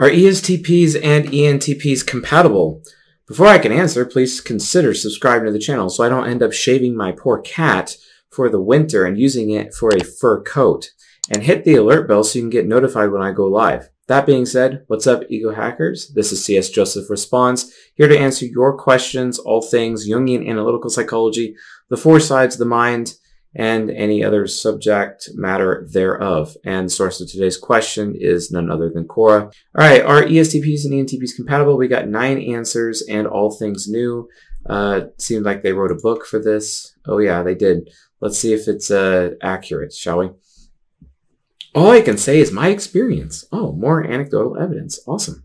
Are ESTPs and ENTPs compatible? Before I can answer, please consider subscribing to the channel so I don't end up shaving my poor cat for the winter and using it for a fur coat. And hit the alert bell so you can get notified when I go live. That being said, what's up, ego hackers? This is CS Joseph Responds, here to answer your questions, all things Jungian analytical psychology, the four sides of the mind, and any other subject matter thereof. And the source of today's question is none other than Quora. All right, are ESTPs and ENTPs compatible? We got nine answers and all things new. Uh, seemed like they wrote a book for this. Oh yeah, they did. Let's see if it's uh, accurate, shall we? All I can say is my experience. Oh, more anecdotal evidence. Awesome.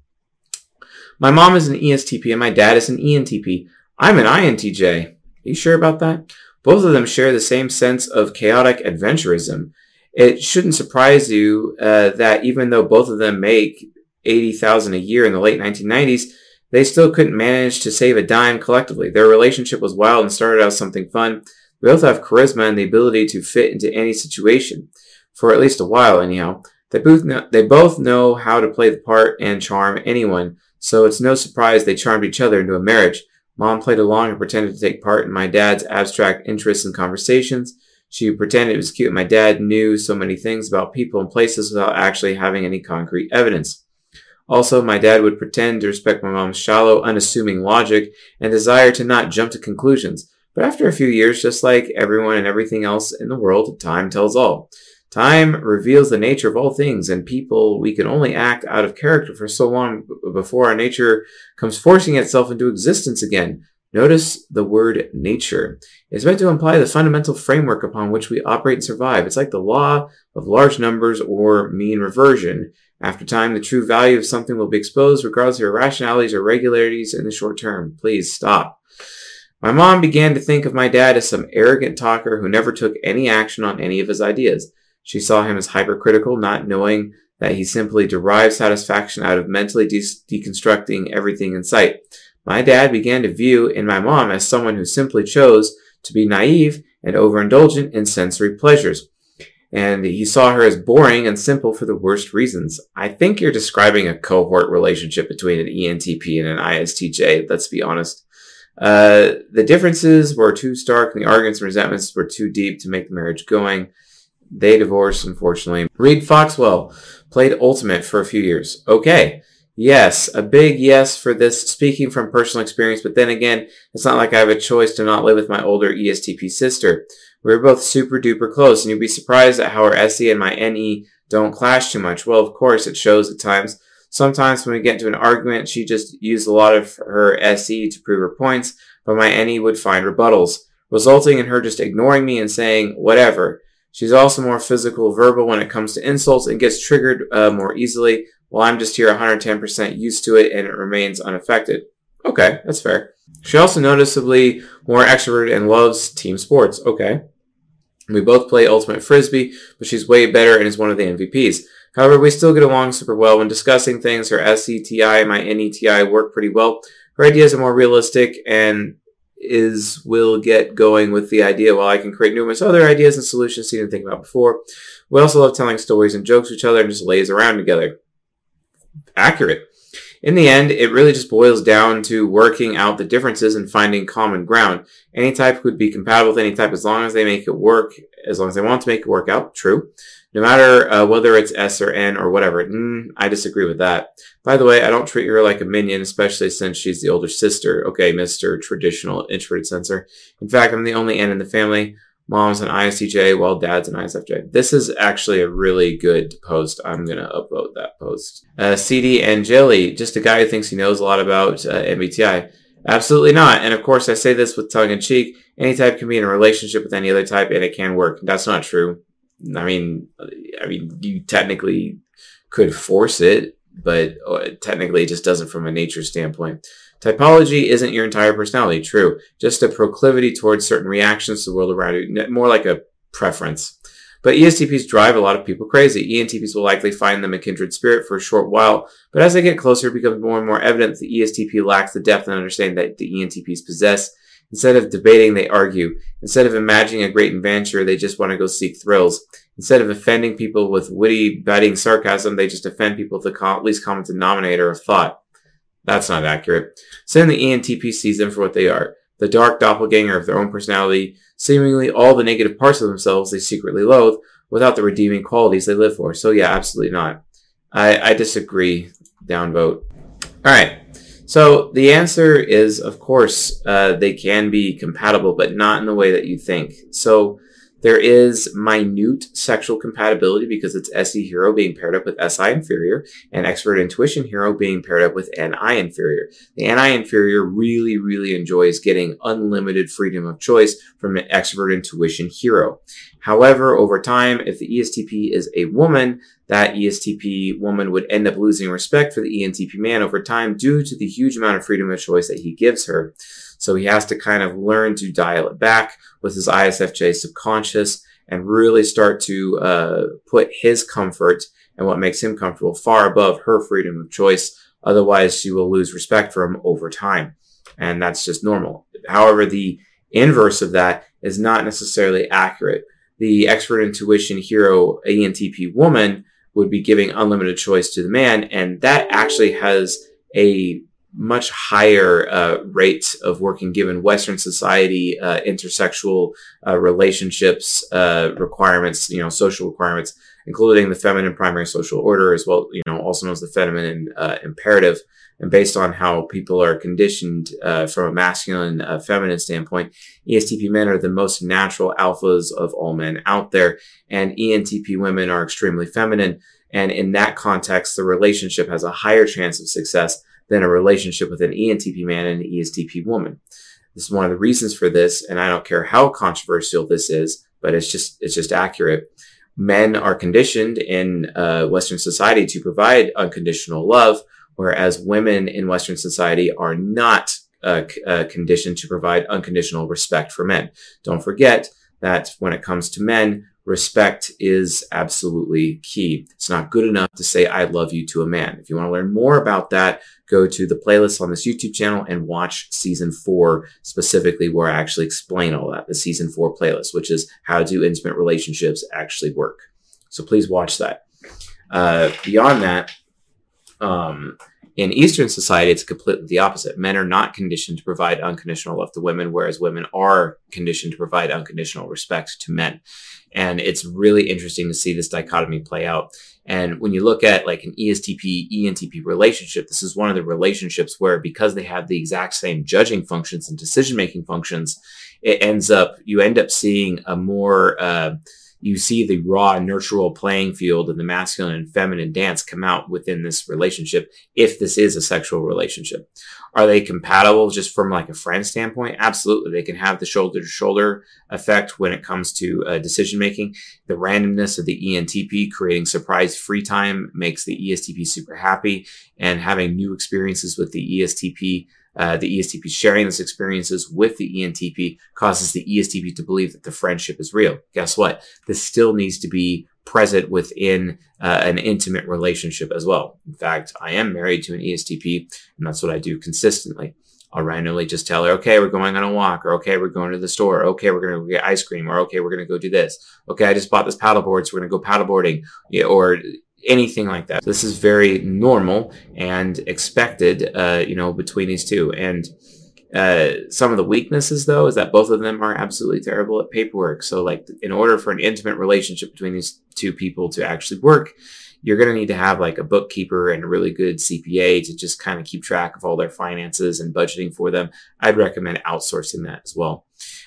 My mom is an ESTP and my dad is an ENTP. I'm an INTJ. Are you sure about that? Both of them share the same sense of chaotic adventurism. It shouldn't surprise you uh, that even though both of them make 80,000 a year in the late 1990s, they still couldn't manage to save a dime collectively. Their relationship was wild and started out something fun. They both have charisma and the ability to fit into any situation. For at least a while, anyhow. They both know, they both know how to play the part and charm anyone, so it's no surprise they charmed each other into a marriage. Mom played along and pretended to take part in my dad's abstract interests and conversations. She pretended it was cute. My dad knew so many things about people and places without actually having any concrete evidence. Also, my dad would pretend to respect my mom's shallow, unassuming logic and desire to not jump to conclusions. But after a few years, just like everyone and everything else in the world, time tells all. Time reveals the nature of all things and people. We can only act out of character for so long before our nature comes forcing itself into existence again. Notice the word nature. It's meant to imply the fundamental framework upon which we operate and survive. It's like the law of large numbers or mean reversion. After time, the true value of something will be exposed regardless of irrationalities or regularities in the short term. Please stop. My mom began to think of my dad as some arrogant talker who never took any action on any of his ideas. She saw him as hypercritical, not knowing that he simply derived satisfaction out of mentally de- deconstructing everything in sight. My dad began to view in my mom as someone who simply chose to be naive and overindulgent in sensory pleasures. And he saw her as boring and simple for the worst reasons. I think you're describing a cohort relationship between an ENTP and an ISTJ, let's be honest. Uh, the differences were too stark and the arguments and resentments were too deep to make the marriage going. They divorced, unfortunately. Reed Foxwell played Ultimate for a few years. Okay. Yes, a big yes for this, speaking from personal experience, but then again, it's not like I have a choice to not live with my older ESTP sister. We are both super duper close, and you'd be surprised at how our SE and my NE don't clash too much. Well, of course, it shows at times. Sometimes when we get into an argument, she just used a lot of her SE to prove her points, but my NE would find rebuttals, resulting in her just ignoring me and saying, whatever. She's also more physical, verbal when it comes to insults and gets triggered uh, more easily, while I'm just here 110% used to it and it remains unaffected. Okay, that's fair. She also noticeably more extroverted and loves team sports. Okay. We both play Ultimate Frisbee, but she's way better and is one of the MVPs. However, we still get along super well when discussing things. Her SETI and my NETI work pretty well. Her ideas are more realistic and is we'll get going with the idea while I can create numerous other ideas and solutions she didn't think about before. We also love telling stories and jokes to each other and just lays around together. Accurate. In the end, it really just boils down to working out the differences and finding common ground. Any type could be compatible with any type as long as they make it work, as long as they want to make it work out. True. No matter uh, whether it's S or N or whatever. Mm, I disagree with that. By the way, I don't treat her like a minion, especially since she's the older sister. Okay, Mr. Traditional Introverted Sensor. In fact, I'm the only N in the family. Mom's an ISTJ while dad's an ISFJ. This is actually a really good post. I'm going to upload that post. Uh, CD and Jelly, just a guy who thinks he knows a lot about uh, MBTI. Absolutely not. And of course, I say this with tongue in cheek. Any type can be in a relationship with any other type and it can work. That's not true. I mean, I mean, you technically could force it, but uh, technically it just doesn't from a nature standpoint. Typology isn't your entire personality, true. Just a proclivity towards certain reactions to the world around you, more like a preference. But ESTPs drive a lot of people crazy. ENTPs will likely find them a kindred spirit for a short while, but as they get closer, it becomes more and more evident that the ESTP lacks the depth and understanding that the ENTPs possess. Instead of debating, they argue. Instead of imagining a great adventure, they just want to go seek thrills. Instead of offending people with witty, biting sarcasm, they just offend people with the least common denominator of thought. That's not accurate. Send the ENTP sees them for what they are. The dark doppelganger of their own personality, seemingly all the negative parts of themselves they secretly loathe, without the redeeming qualities they live for. So yeah, absolutely not. I, I disagree. Downvote. All right. So the answer is, of course, uh, they can be compatible, but not in the way that you think. So there is minute sexual compatibility because it's SE hero being paired up with SI inferior and extroverted intuition hero being paired up with NI inferior. The NI inferior really, really enjoys getting unlimited freedom of choice from an extroverted intuition hero. However, over time, if the ESTP is a woman, that ESTP woman would end up losing respect for the ENTP man over time due to the huge amount of freedom of choice that he gives her. So he has to kind of learn to dial it back with his ISFJ subconscious and really start to uh, put his comfort and what makes him comfortable far above her freedom of choice. Otherwise, she will lose respect for him over time. And that's just normal. However, the inverse of that is not necessarily accurate. The extroverted intuition hero ENTP woman would be giving unlimited choice to the man. And that actually has a much higher uh, rate of working given Western society, uh, intersexual uh, relationships uh, requirements, you know, social requirements, including the feminine primary social order as well, you know, also known as the feminine uh, imperative. And based on how people are conditioned uh, from a masculine, feminine standpoint, ESTP men are the most natural alphas of all men out there, and ENTP women are extremely feminine. And in that context, the relationship has a higher chance of success than a relationship with an ENTP man and an ESTP woman. This is one of the reasons for this, and I don't care how controversial this is, but it's just it's just accurate. Men are conditioned in uh, Western society to provide unconditional love, whereas women in Western society are not uh, uh, conditioned to provide unconditional respect for men. Don't forget that when it comes to men, respect is absolutely key. It's not good enough to say, I love you to a man. If you want to learn more about that, go to the playlist on this YouTube channel and watch season four specifically where I actually explain all that, the season four playlist, which is how do intimate relationships actually work. So please watch that. Uh, beyond that, um, in Eastern society, it's completely the opposite. Men are not conditioned to provide unconditional love to women, whereas women are conditioned to provide unconditional respect to men. And it's really interesting to see this dichotomy play out. And when you look at like an ESTP, ENTP relationship, this is one of the relationships where because they have the exact same judging functions and decision making functions, it ends up, you end up seeing a more, uh, you see the raw nurtural playing field and the masculine and feminine dance come out within this relationship if this is a sexual relationship. Are they compatible just from like a friend standpoint? Absolutely. They can have the shoulder to shoulder effect when it comes to uh, decision making the randomness of the entp creating surprise free time makes the estp super happy and having new experiences with the estp uh, the ESTP sharing those experiences with the ENTP causes the ESTP to believe that the friendship is real. Guess what? This still needs to be present within uh, an intimate relationship as well. In fact, I am married to an ESTP, and that's what I do consistently. I'll randomly just tell her, okay, we're going on a walk, or okay, we're going to the store, or, okay, we're going to get ice cream, or okay, we're going to go do this. Okay, I just bought this paddleboard, so we're going to go paddleboarding, yeah, or anything like that. This is very normal and expected, uh, you know, between these two. And uh, some of the weaknesses, though, is that both of them are absolutely terrible at paperwork. So, like, in order for an intimate relationship between these two people to actually work, you're going to need to have like a bookkeeper and a really good CPA to just kind of keep track of all their finances and budgeting for them. I'd recommend outsourcing that as well.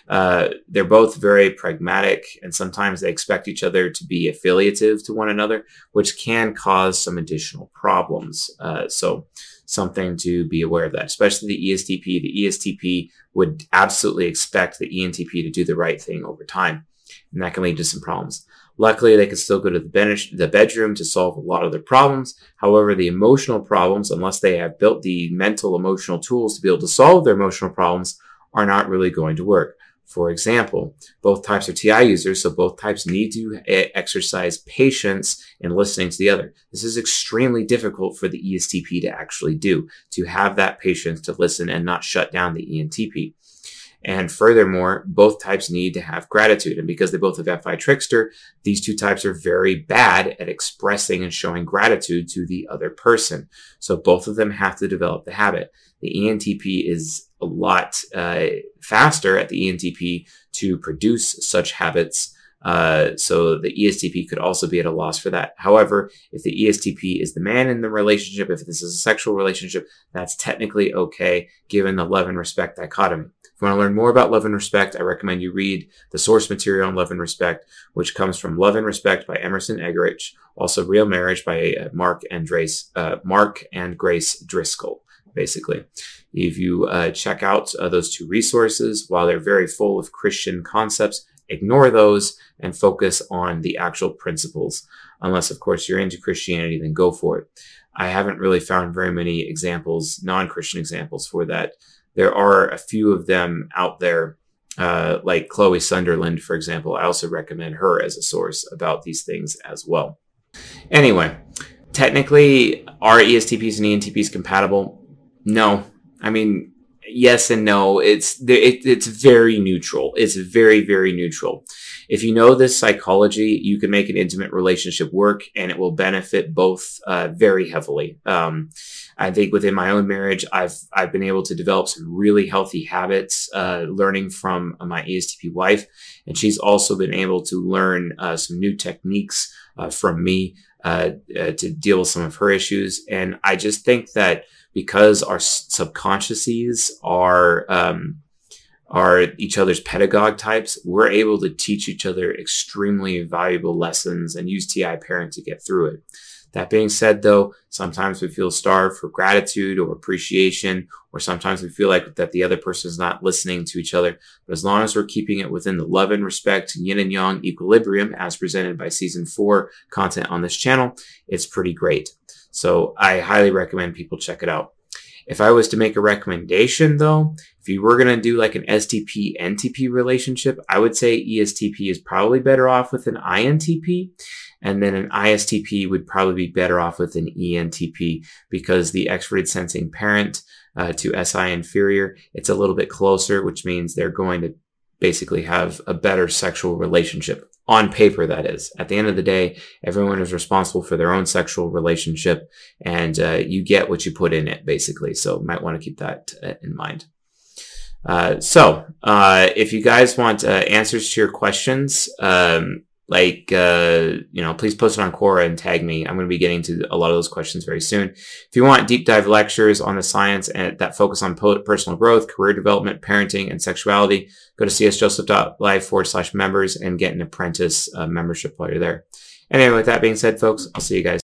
Uh, they're both very pragmatic and sometimes they expect each other to be affiliative to one another, which can cause some additional problems. Uh, so something to be aware of that, especially the ESTP. The ESTP would absolutely expect the ENTP to do the right thing over time. And that can lead to some problems. Luckily, they can still go to the, bedroom to solve a lot of their problems. However, the emotional problems, unless they have built the mental emotional tools to be able to solve their emotional problems, are not really going to work. For example, both types are TI users, so both types need to eh, exercise patience in listening to the other. This is extremely difficult for the ESTP to actually do, to have that patience to listen and not shut down the ENTP. And furthermore, both types need to have gratitude. And because they both have FI trickster, these two types are very bad at expressing and showing gratitude to the other person. So both of them have to develop the habit. The ENTP is a lot uh, faster at the ENTP to produce such habits uh, so the ESTP could also be at a loss for that. However, if the ESTP is the man in the relationship, if this is a sexual relationship, that's technically okay given the love and respect dichotomy. If you want to learn more about love and respect, I recommend you read the source material on love and respect, which comes from Love and Respect by Emerson Eggerichs, also Real Marriage by uh, Mark and Grace, uh, Mark and Grace Driscoll basically. If you uh, check out uh, those two resources, while they're very full of Christian concepts, ignore those and focus on the actual principles. Unless, of course, you're into Christianity, then go for it. I haven't really found very many examples, non Christian examples for that. There are a few of them out there, uh, like Chloe Sunderland, for example. I also recommend her as a source about these things as well. Anyway, technically, are ESTPs and ENTPs compatible? No. I mean, yes and no. It's it, it's very neutral. It's very very neutral. If you know this psychology, you can make an intimate relationship work, and it will benefit both uh, very heavily. Um, I think within my own marriage, I've I've been able to develop some really healthy habits, uh, learning from my ESTP wife, and she's also been able to learn uh, some new techniques uh, from me uh, uh, to deal with some of her issues. And I just think that because our subconsciouses are um, are each other's pedagogue types, we're able to teach each other extremely valuable lessons and use TI parent to get through it. That being said, though, sometimes we feel starved for gratitude or appreciation, or sometimes we feel like that the other person is not listening to each other. But as long as we're keeping it within the love and respect, yin and yang equilibrium, as presented by season four content on this channel, it's pretty great. So I highly recommend people check it out. If I was to make a recommendation though, if you were going to do like an STP NTP relationship, I would say ESTP is probably better off with an INTP. And then an ISTP would probably be better off with an ENTP because the extroverted sensing parent uh, to SI inferior, it's a little bit closer, which means they're going to basically have a better sexual relationship on paper that is. At the end of the day everyone is responsible for their own sexual relationship and uh, you get what you put in it basically. So might want to keep that uh, in mind. Uh, so uh, if you guys want uh, answers to your questions um, like uh, you know please post it on quora and tag me. I'm going to be getting to a lot of those questions very soon. If you want deep dive lectures on the science and that focus on personal growth career development parenting and sexuality go to csjoseph.live forward slash members and get an apprentice uh, membership while you're there. Anyway with that being said folks i'll see you guys